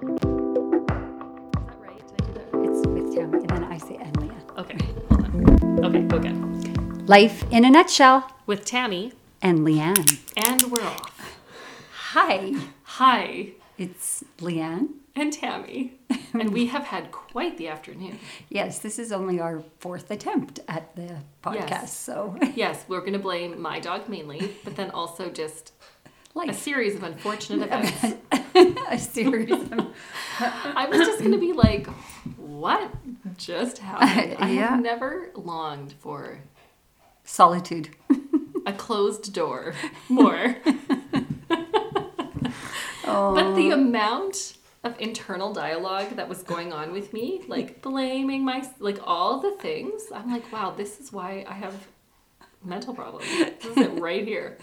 that right? Did I do that right? It's with Tam, and then I say and Leah. Okay, hold on. Okay, go again. Life in a nutshell, With Tammy, and Leanne. and we're off. Hi, Hi, it's Leanne. and Tammy. and we have had quite the afternoon. Yes, this is only our fourth attempt at the podcast, Yes. so Yes, we're going to blame my dog mainly, but then also just a series of unfortunate events. a series. Of, I was just going to be like, what just happened? I Yeah. have never longed for solitude. a closed door more. Oh, But the amount of internal dialogue that was going on with me, like blaming my, like all the things, I'm like, wow, this is why I have mental problems. This is it right here.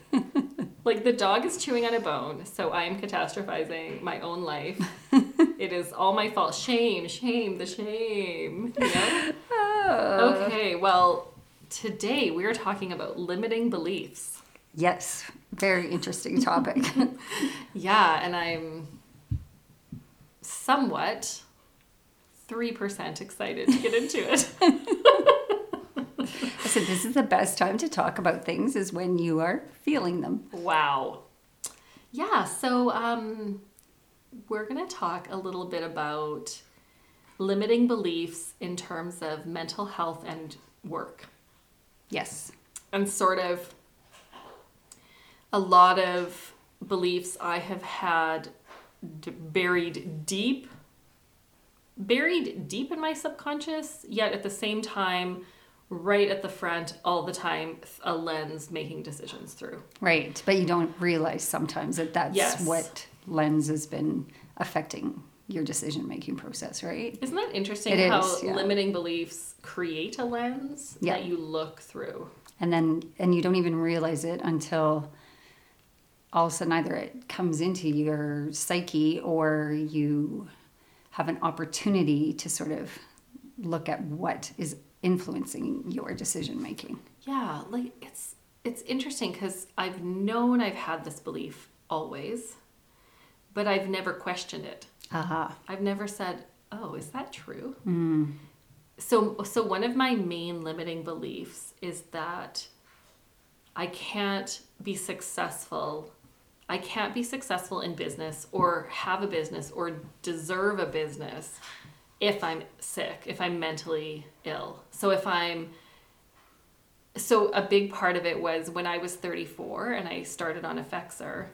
Like the dog is chewing on a bone, so I'm catastrophizing my own life. It is all my fault. Shame, shame, the shame. You know? Oh. Okay, well, today we are talking about limiting beliefs. yes, very interesting topic. Yeah, and I'm somewhat 3% excited to get into it. so this is the best time to talk about things is when you are feeling them. wow. Yeah, so um, we're going to talk a little bit about limiting beliefs in terms of mental health and work. Yes. and sort of a lot of beliefs I have had d- buried deep, buried deep in my subconscious, yet at the same time, right at the front all the time, a lens making decisions through. Right, but you don't realize sometimes that that's Yes. what lens has been affecting your decision making process, right? Isn't that interesting It how is, yeah. limiting beliefs create a lens Yeah. that you look through? And then and you don't even realize it until all of a sudden either it comes into your psyche or you have an opportunity to sort of look at what is influencing your decision making. Yeah, like it's it's interesting because I've known I've had this belief always, but I've never questioned it. Aha. I've never said, "Oh, is that true?" Hmm. So, so one of my main limiting beliefs is that I can't be successful. I can't be successful in business or have a business or deserve a business if I'm sick, if I'm mentally ill. So if I'm so a big part of it was when I was 34 and I started on Effexor,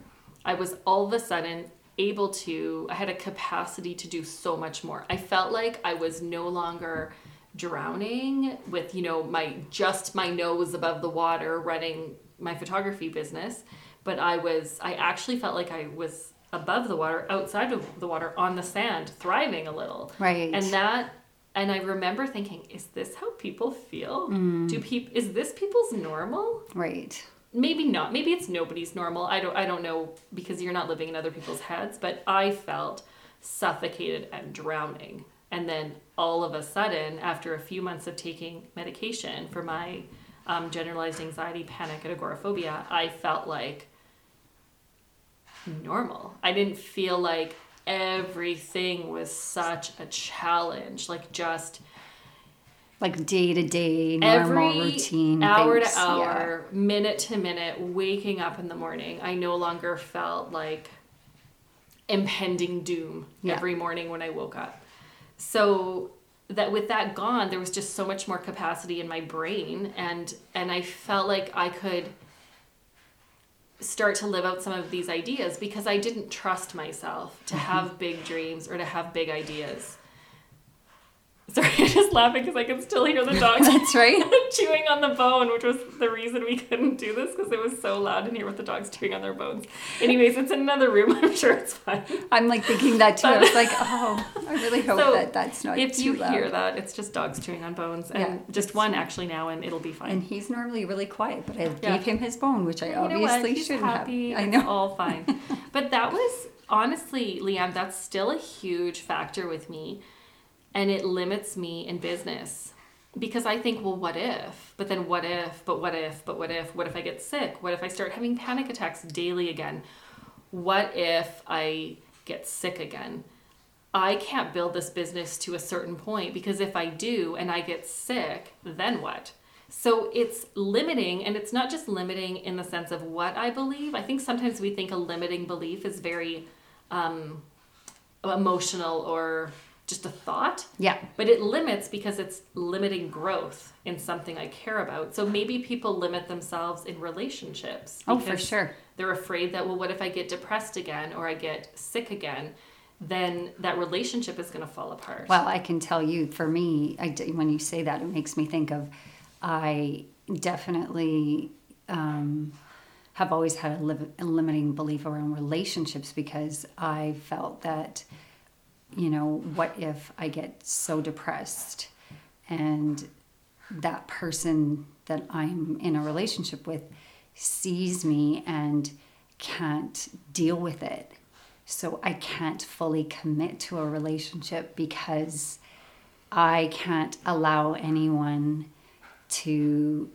I was all of a sudden able to I had a capacity to do so much more. I felt like I was no longer drowning with, you know, my just my nose above the water running my photography business, but I was I actually felt like I was above the water, outside of the water on the sand, thriving a little. Right. And that and I remember thinking, is this how people feel? Do people is this people's normal? Right. Maybe not. Maybe it's nobody's normal. I don't I don't know because you're not living in other people's heads, but I felt suffocated and drowning. And then all of a sudden, after a few months of taking medication for my um, generalized anxiety, panic, and agoraphobia, I felt like normal. I didn't feel like everything was such a challenge. Like just Like day to day, normal every routine. hour things, to yeah. hour, minute to minute, waking up in the morning, I no longer felt like impending doom Yeah. every morning when I woke up. So that with that gone, there was just so much more capacity in my brain, and and I felt like I could start to live out some of these ideas because I didn't trust myself to Mm-hmm. have big dreams or to have big ideas. Sorry, I'm just laughing because I can still hear the dogs That's right. chewing on the bone, which was the reason we couldn't do this because it was so loud in here with the dogs chewing on their bones. Anyways, it's in another room. I'm sure it's fine. I'm like thinking that too. I was like, oh, I really hope So, that that's not If too you hear that, it's just dogs chewing on bones, and Yeah, just one actually now, and it'll be fine. And he's normally really quiet, but I Yeah. gave him his bone, which I You obviously shouldn't happy. have. I It's know. all fine. but that was honestly, Liam. that's still a huge factor with me, and it limits me in business because I think, well, what if? But then what if? But what if? But what if? What if I get sick? What if I start having panic attacks daily again? What if I get sick again? I can't build this business to a certain point because if I do and I get sick, then what? So it's limiting, and it's not just limiting in the sense of what I believe. I think sometimes we think a limiting belief is very um, emotional or just a thought. Yeah. But it limits because it's limiting growth in something I care about. So maybe people limit themselves in relationships. Oh, for sure. They're afraid that, well, what if I get depressed again or I get sick again? Then that relationship is going to fall apart. Well, I can tell you, for me, I, when you say that, it makes me think of I definitely um, have always had a, li- a limiting belief around relationships because I felt that, you know, what if I get so depressed and that person that I'm in a relationship with sees me and can't deal with it. So I can't fully commit to a relationship because I can't allow anyone to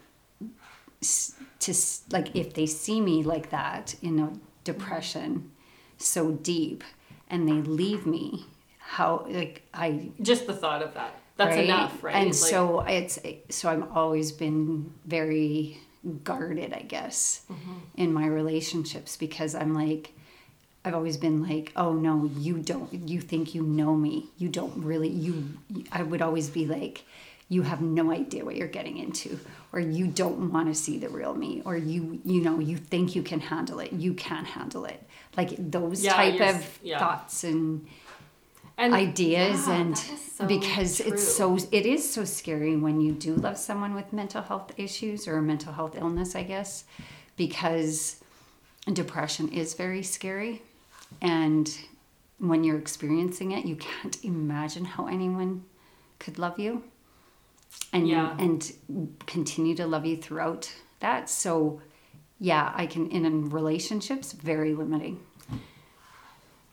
to like if they see me like that in a depression so deep and they leave me how like I just the thought of that. That's right? enough, right? And Like- so it's so I've always been very guarded, I guess, Mm-hmm. in my relationships because I'm like I've always been like, oh no, you don't. You think you know me. You don't really. You. I would always be like, you have no idea what you're getting into, or you don't want to see the real me, or you. You know, you think you can handle it. You can't handle it. Like those Yeah, type of yeah. thoughts and and ideas yeah, and so because it's so it is so scary when you do love someone with mental health issues or a mental health illness i guess because depression is very scary. And when you're experiencing it you can't imagine how anyone could love you. And Yeah. and continue to love you throughout that. So yeah i can in relationships very limiting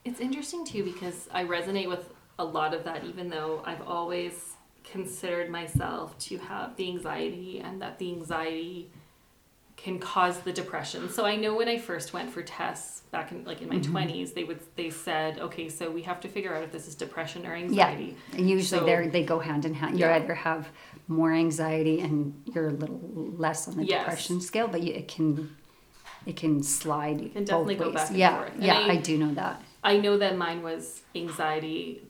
It's interesting too because I resonate with a lot of that, even though I've always considered myself to have the anxiety and that the anxiety can cause the depression. So I know when I first went for tests back in like in my mm-hmm. 20s, they would they said, okay, so we have to figure out if this is depression or anxiety. Yeah, and usually So- they they go hand in hand. You Yeah. either have more anxiety and you're a little less on the Yes. depression scale, but you, it can it can slide. can definitely both go back and yeah, yeah, I- I, do know that. I know that mine was anxiety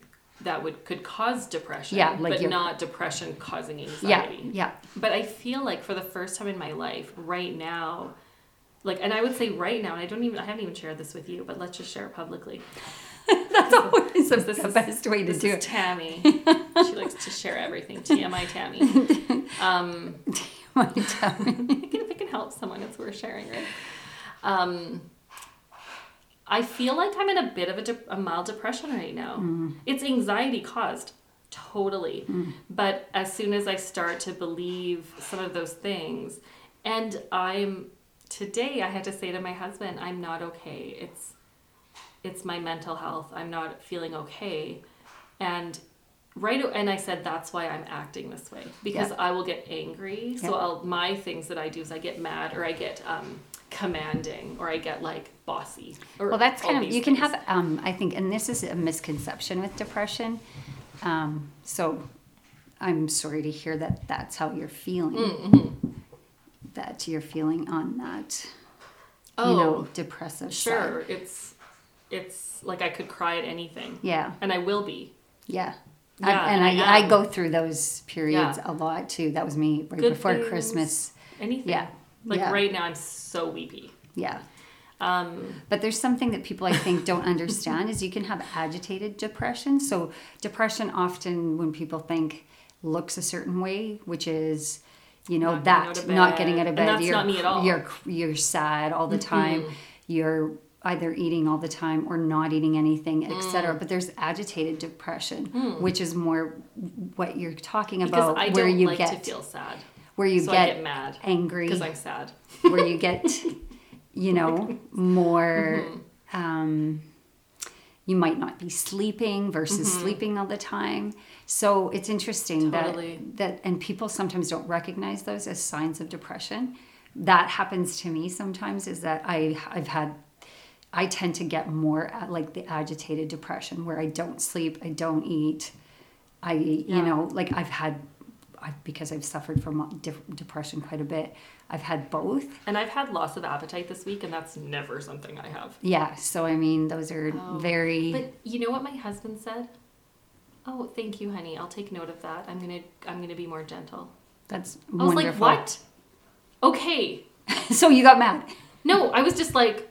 that would could cause depression, Yeah, like but not depression causing anxiety. yeah, yeah. But I feel like for the first time in my life, right now, like, and I would say right now, and I don't even, I haven't even shared this with you, but let's just share it publicly. that's always the, This the is- best way to This do is it. Tammy. she likes to share everything. TMI Tammy. Um, My tummy. if it can help someone, it's worth sharing, right? Um, I feel like I'm in a bit of a, de- a mild depression right now. It's anxiety caused, totally. But as soon as I start to believe some of those things, and I'm today, I had to say to my husband, I'm not okay. It's it's my mental health. I'm not feeling okay, and right and I said that's why I'm acting this way because Yeah. I will get angry. So Yeah. I'll my things that I do is I get mad or I get um, commanding or I get like bossy. Or Well, that's kind of you can have. Um, I think, and this is a misconception with depression. Um, so, I'm sorry to hear that that's how you're feeling. Mm-hmm. That you're feeling on that, oh you know, depressive side. sure it's it's like I could cry at anything Yeah, and I will be. yeah. Yeah, I, and and I, I I, go through those periods Yeah. a lot too. That was me right Good before things. Christmas. Anything. Yeah. Like yeah. right now I'm so weepy. Yeah. Um, But there's something that people I think don't understand is you can have agitated depression. So depression often when people think looks a certain way, which is you know Not that not getting out of bed. that's you're, not me at all. You're you're sad all the time. You're either eating all the time or not eating anything, etc. Mm. But there's agitated depression, which is more what you're talking because about, I where don't you like get to feel sad. Where you so get, get mad angry because I'm sad. where you get you know more Mm-hmm. um you might not be sleeping versus sleeping all the time so it's interesting Mm-hmm. Totally. that that and people sometimes don't recognize those as signs of depression that happens to me sometimes is that i i've had I tend to get more at like the agitated depression where I don't sleep, I don't eat. I, Yeah. you know, like I've had, I, because I've suffered from de- depression quite a bit, I've had both. And I've had loss of appetite this week, and that's never something I have. Yeah. So, I mean, those are Oh. very, But you know what my husband said? Oh, thank you, honey. I'll take note of that. I'm gonna I'm gonna be more gentle. that's I was wonderful. like, what? Okay. so you got mad. No, I was just like,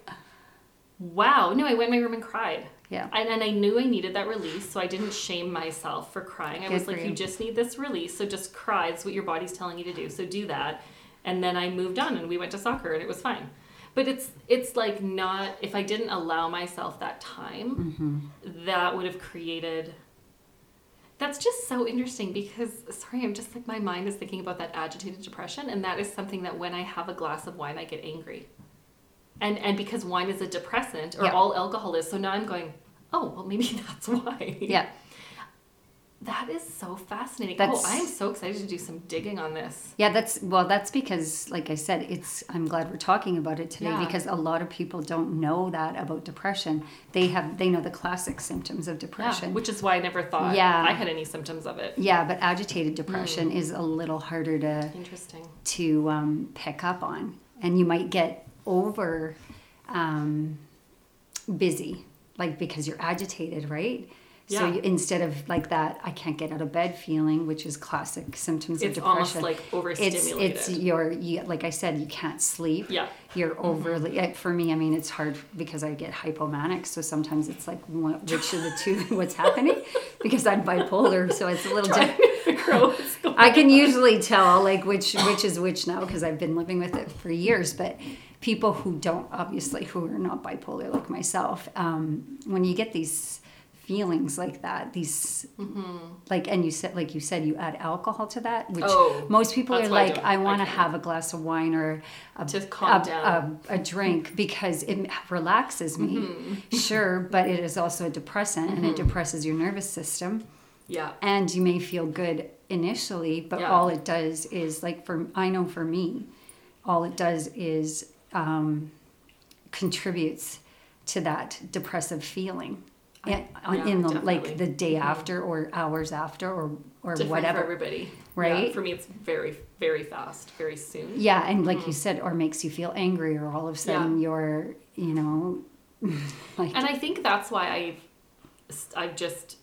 wow. No, I went in my room and cried. Yeah. And, and I knew I needed that release, so I didn't shame myself for crying. I Good was like, you. you just need this release, so just cry. It's what your body's telling you to do, so do that. And then I moved on and we went to soccer and it was fine. But it's it's like not if I didn't allow myself that time, Mm-hmm. that would have created that's just so interesting because sorry, I'm just like my mind is thinking about that agitated depression and that is something that when I have a glass of wine I get angry. And and because wine is a depressant or Yeah. all alcohol is, so now I'm going, oh well maybe that's why. Yeah. That is so fascinating. That's- oh, I am so excited to do some digging on this. Yeah, that's well, that's because, like I said, it's. I'm glad we're talking about it today Yeah. because a lot of people don't know that about depression. They have, they know the classic symptoms of Yeah, depression. which is why I never thought Yeah. I had any symptoms of it. Yeah, but agitated depression Hmm. is a little harder to Interesting. to um, pick up on, and you might get over um, busy, like because you're agitated, right? So Yeah. you, instead of like that, I can't get out of bed feeling, which is classic symptoms It's of depression. It's almost like overstimulated. it's it's your you, like I said, you can't sleep. yeah. You're mm-hmm. overly. like, For me, I mean, it's hard because I get hypomanic. So sometimes it's like, what, which of the two? What's happening? Because I'm bipolar, so it's a little different. Figure out what's going I can usually tell like which which is which now because I've been living with it for years. But people who don't, obviously, who are not bipolar like myself, um, when you get these feelings like that, these like, and you said like you said, you add alcohol to that, which Oh, most people are that's why I like, I I want to have a glass of wine or a, To calm a, down. a, a drink because it relaxes me. Mm-hmm. Sure, but it is also a depressant and it depresses your nervous system Yeah. and you may feel good initially but Yeah. all it does is like for i know for me all it does is um, contributes to that depressive feeling in, on- yeah, in the definitely. like the day after or hours after or or Different whatever for everybody. Right? Yeah, for me, it's very, very fast, very soon. yeah and like Mm. you said or makes you feel angry or all of a sudden you're you know like And I think that's why I've, I've just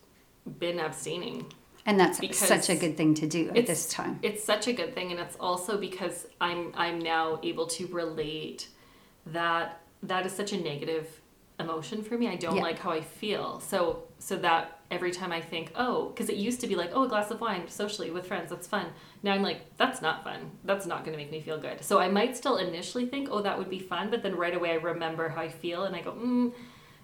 been abstaining. And that's such a good thing to do at this time It's such a good thing, and it's also because I'm I'm now able to relate that that is such a negative emotion for me. I don't Yeah. like how I feel. So so that every time I think, oh, because it used to be like, oh, a glass of wine socially with friends, that's fun. Now I'm like, that's not fun. That's not going to make me feel good. So I might still initially think, oh, that would be fun, but then right away I remember how I feel, and I go, mm,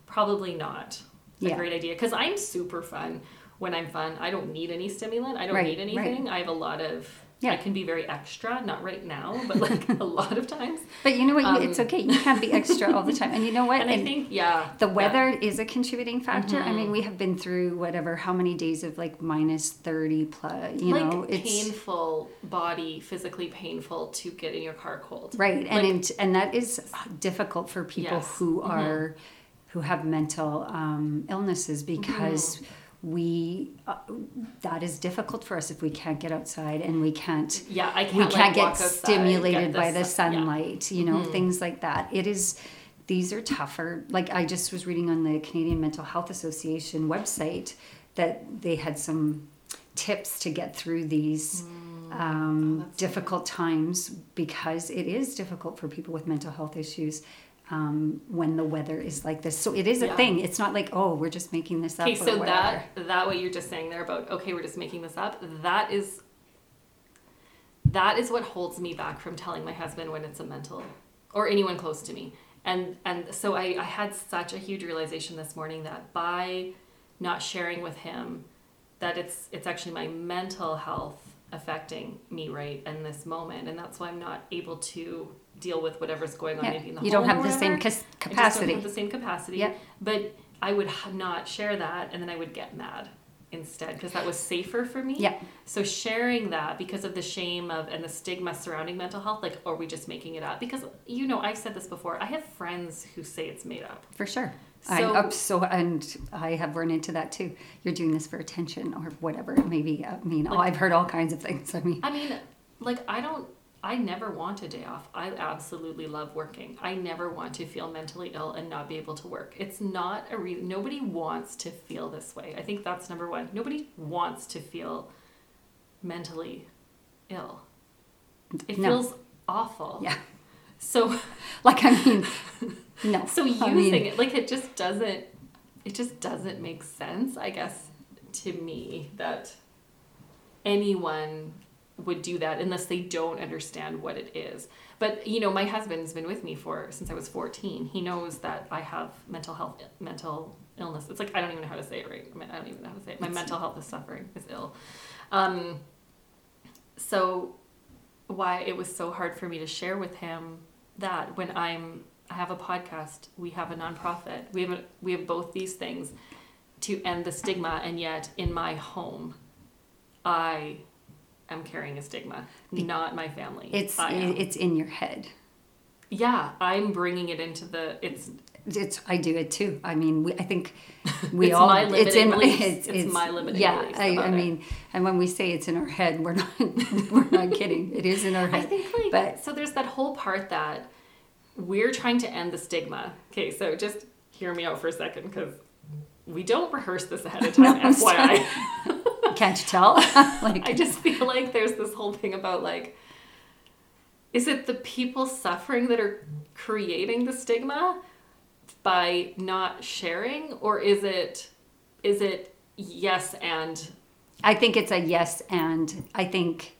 probably not a Yeah. great idea. Because I'm super fun when I'm fun. I don't need any stimulant. I don't Right, need right. anything. I have a lot of. Yeah. I can be very extra, not right now, but like a lot of times. but you know what Um, it's okay you can't be extra all the time and you know what And I think, yeah, The yeah. weather is a contributing factor. I Mm-hmm. mean, we have been through whatever, how many days of like minus 30 plus, you like know, it's painful body, physically painful to get in your car cold. right. And, Like- it, and that is difficult for people Yes. who Mhm. are, who have mental um, illnesses because Mm-hmm. We, uh, that is difficult for us if we can't get outside and we can't Yeah, I can't. we can't like, get stimulated get by the sun- yeah. sunlight you know Mhm. things like that it is these are tougher like i just was reading on the canadian mental health association website that they had some tips to get through these um, Oh, difficult times because it is difficult for people with mental health issues um, when the weather is like this so it is a Yeah. thing it's not like oh we're just making this up Okay, so whatever. that that what you're just saying there about okay, we're just making this up. That is that is what holds me back from telling my husband when it's a mental or anyone close to me. And and so I, I had such a huge realization this morning that by not sharing with him that it's it's actually my mental health affecting me right in this moment and that's why I'm not able to deal with whatever's going on Yeah, maybe in the whole you don't have the same don't capacity have the same capacity. Yep. But I would not share that, and then I would get mad. instead because that was safer for me. Yeah. So sharing that because of the shame of and the stigma surrounding mental health, like are we just making it up? Because you know, I've said this before. I have friends who say it's made up. For sure. So- I'm up so, and I have run into that too. You're doing this for attention or whatever it may be. I mean, oh, I've heard all kinds of things. I mean, I mean, like I don't I never want a day off. I absolutely love working. I never want to feel mentally ill and not be able to work. It's not a reason. Nobody wants to feel this way. I think that's number one. Nobody wants to feel mentally ill. It No. feels awful. yeah. So Like, I mean, no. so using I mean, it like it just doesn't it just doesn't make sense i guess to me that anyone would do that unless they don't understand what it is. But you know my husband's been with me for since i was 14 he knows that i have mental health mental illness. It's like i don't even know how to say it right. I, mean, I don't even know how to say it. My It's- mental health is suffering. Is ill. Um, so why it was so hard for me to share with him that when I'm I have a podcast, we have a nonprofit, we have a, we have both these things to end the stigma, and yet in my home, I am carrying a stigma, not my family. it's it's in your head. yeah, I'm bringing it into the it's It's I do it too. I mean, we, I think we It's all. my it's in. beliefs. It's, It's it's my limiting Yeah, I, I it. mean, and when we say it's in our head, we're not. we're not kidding. It is in our head. I think like but so there's that whole part that we're trying to end the stigma. Okay, so just hear me out for a second because we don't rehearse this ahead of time. No, FYI. Can't you tell? like I just feel like there's this whole thing about like, is it the people suffering that are creating the stigma by not sharing, or is it, is it yes and I think it's a yes, and I think.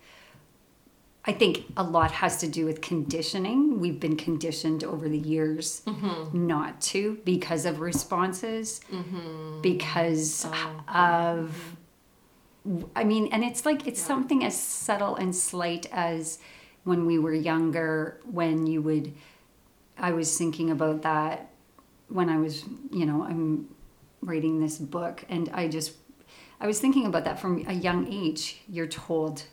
I think a lot has to do with conditioning. We've been conditioned over the years Mm-hmm. not to because of responses, because Oh. of I mean, and it's like it's something as subtle and slight as when we were younger, when you would. I was thinking about that when I was, you know, I'm reading this book, and I just, I was thinking about that from a young age. You're told,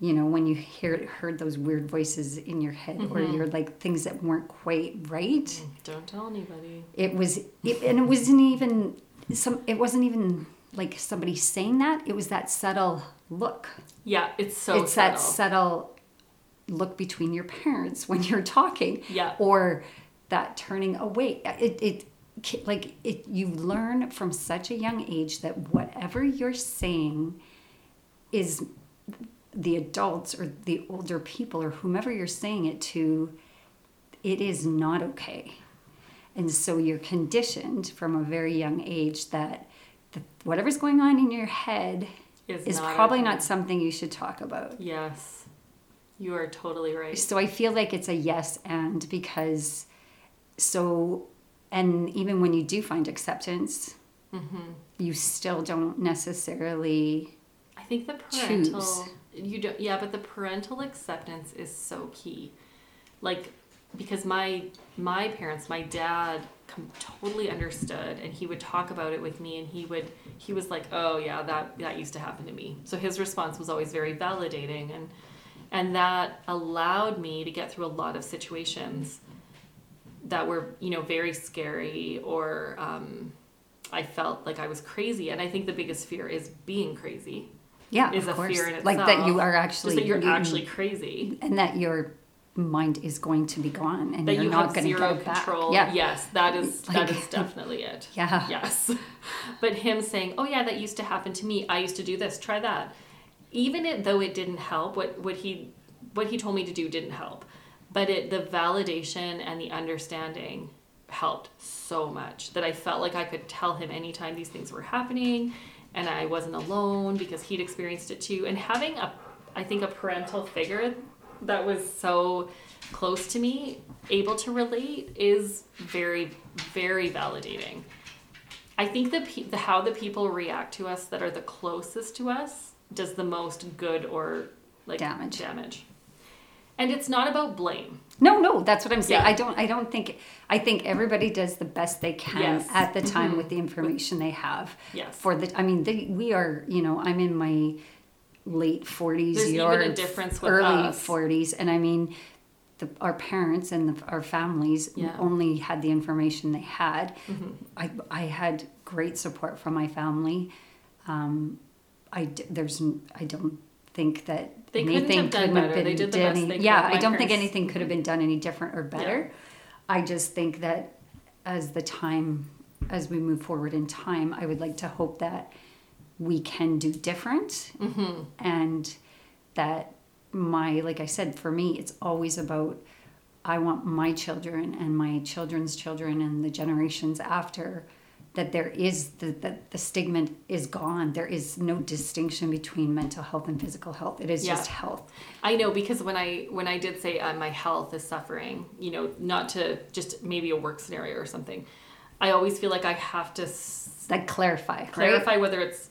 you know, when you hear heard those weird voices in your head, or mm-hmm. you're like things that weren't quite right mm, don't tell anybody. it was it, and it wasn't even some it wasn't even like somebody saying that it was that subtle look Yeah, it's so it's subtle. that subtle look between your parents when you're talking Yeah. or that turning away it it like it you learn from such a young age that whatever you're saying is the adults or the older people or whomever you're saying it to it is not okay and so you're conditioned from a very young age that the, whatever's going on in your head Is is not probably okay. not something you should talk about. Yes, you are totally right. So I feel like it's a yes and because so and even when you do find acceptance, Mm-hmm. you still don't necessarily I think the parental Choose. you don't yeah, but the parental acceptance is so key. Like because my my parents, my dad totally understood and he would talk about it with me and he would he was like, "Oh yeah, that that used to happen to me." So his response was always very validating and and that allowed me to get through a lot of situations that were, you know, very scary or um I felt like I was crazy, and I think the biggest fear is being crazy. yeah, Is of a course. fear in like that you itself, are Just actually that you're you- actually crazy. and that your mind is going to be gone and That you're you not have going to zero get it back. control. Yeah. Yes, that is that Like- is definitely it. Yeah. Yes. But him saying, "Oh yeah, that used to happen to me. I used to do this. Try that." Even it, though it didn't help, what what he what he told me to do didn't help, but it the validation and the understanding helped so much that I felt like I could tell him anytime these things were happening, and I wasn't alone because he'd experienced it too. And having a, I think a parental figure that was so close to me, able to relate, is very very validating. I think the, pe- the how the people react to us that are the closest to us does the most good or like Damage. Damage. And it's not about blame. No, no, that's what I'm saying. Yeah. I don't I don't think I think everybody does the best they can Yes. at the time Mhm. with the information they have. Yes. For the I mean, they, we are, you know, I'm in my late 40s, There's you're even a difference with early us. 40s and I mean the, our parents and the, our families Yeah. only had the information they had. Mhm. I, I had great support from my family. Um, I there's I don't think that They couldn't have done better. They did the best any- could. Yeah, I don't think anything could have been done any different or better. I just think that as the time as we move forward in time, I would like to hope that we can do different Mhm. and that my like i said for me it's always about i want my children and my children's children and the generations after that there is the, the, the stigma is gone there is no distinction between mental health and physical health it is Yeah. just health I know because when I when I did say uh, my health is suffering, you know, not to just maybe a work scenario or something, I always feel like I have to s- like clarify right? clarify whether it's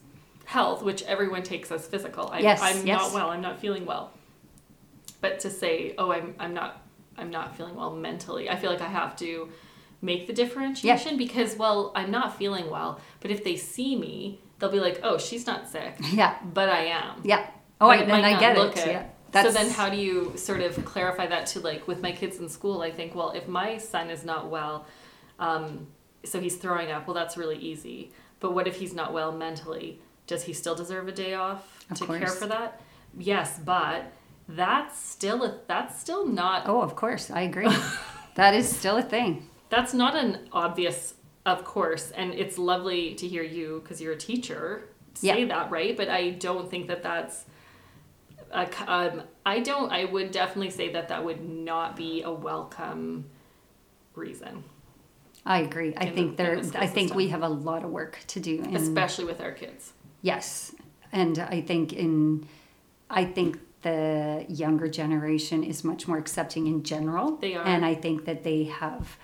health, which everyone takes as physical. I, Yes, I'm yes. not well. I'm not feeling well. But to say, oh, I'm I'm not I'm not feeling well mentally, I feel like I have to make the differentiation because well, I'm not feeling well. But if they see me, they'll be like, oh, she's not sick, yeah but I am. yeah oh I, might i get it it. yeah so then how do you sort of clarify that to like with my kids in school? I think, well, if my son is not well, um, so he's throwing up, well, that's really easy. But what if he's not well mentally? Does he still deserve a day off Of to care for that? Yes, but that's still a, that's still not oh of course. I agree. That is still a thing. That's not an obvious of course and it's lovely to hear you because you're a teacher say Yeah. that right? But i don't think that that's a, um, i don't i would definitely say that that would not be a welcome reason. I agree. I think in there the i think we have a lot of work to do in especially with our kids Yes, and I think in, I think the younger generation is much more accepting in general. They are. and I think that they have.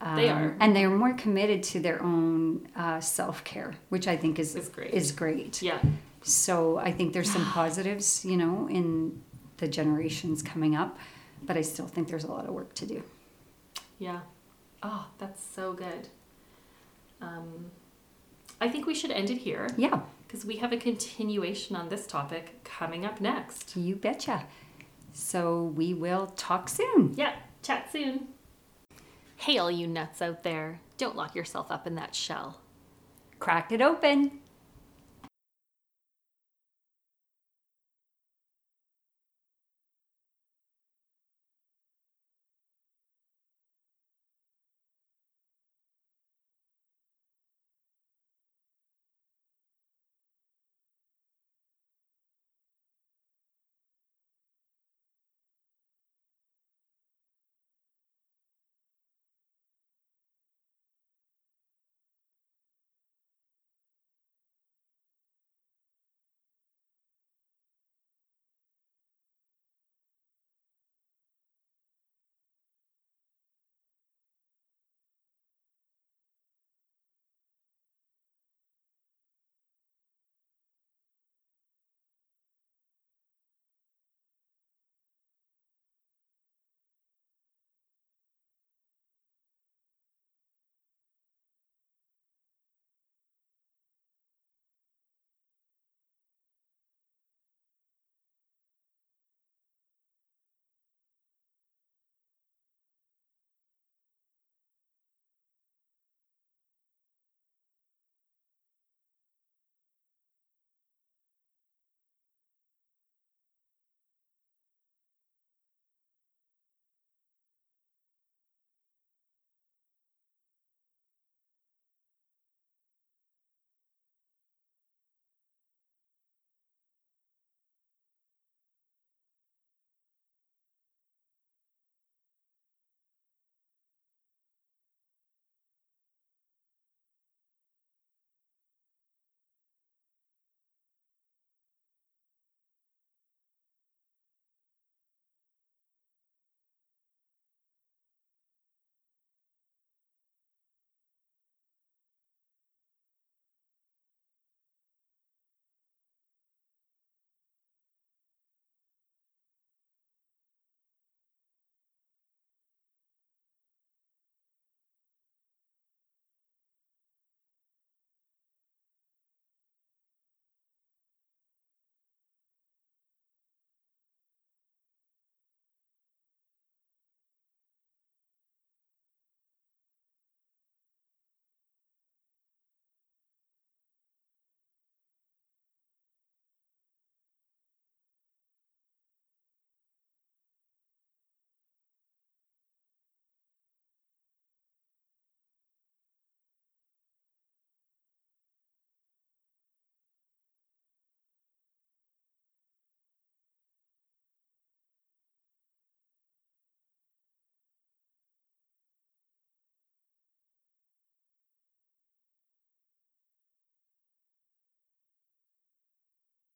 Um, They are. and they're more committed to their own uh, self care, which I think is Is great. Is great. yeah So I think there's some positives, you know, in the generations coming up, but I still think there's a lot of work to do. yeah oh that's so good um, i think we should end it here Yeah, because we have a continuation on this topic coming up next you betcha. So we will talk soon. Yeah, chat soon. Hey, all you nuts out there. Don't lock yourself up in that shell. Crack it open.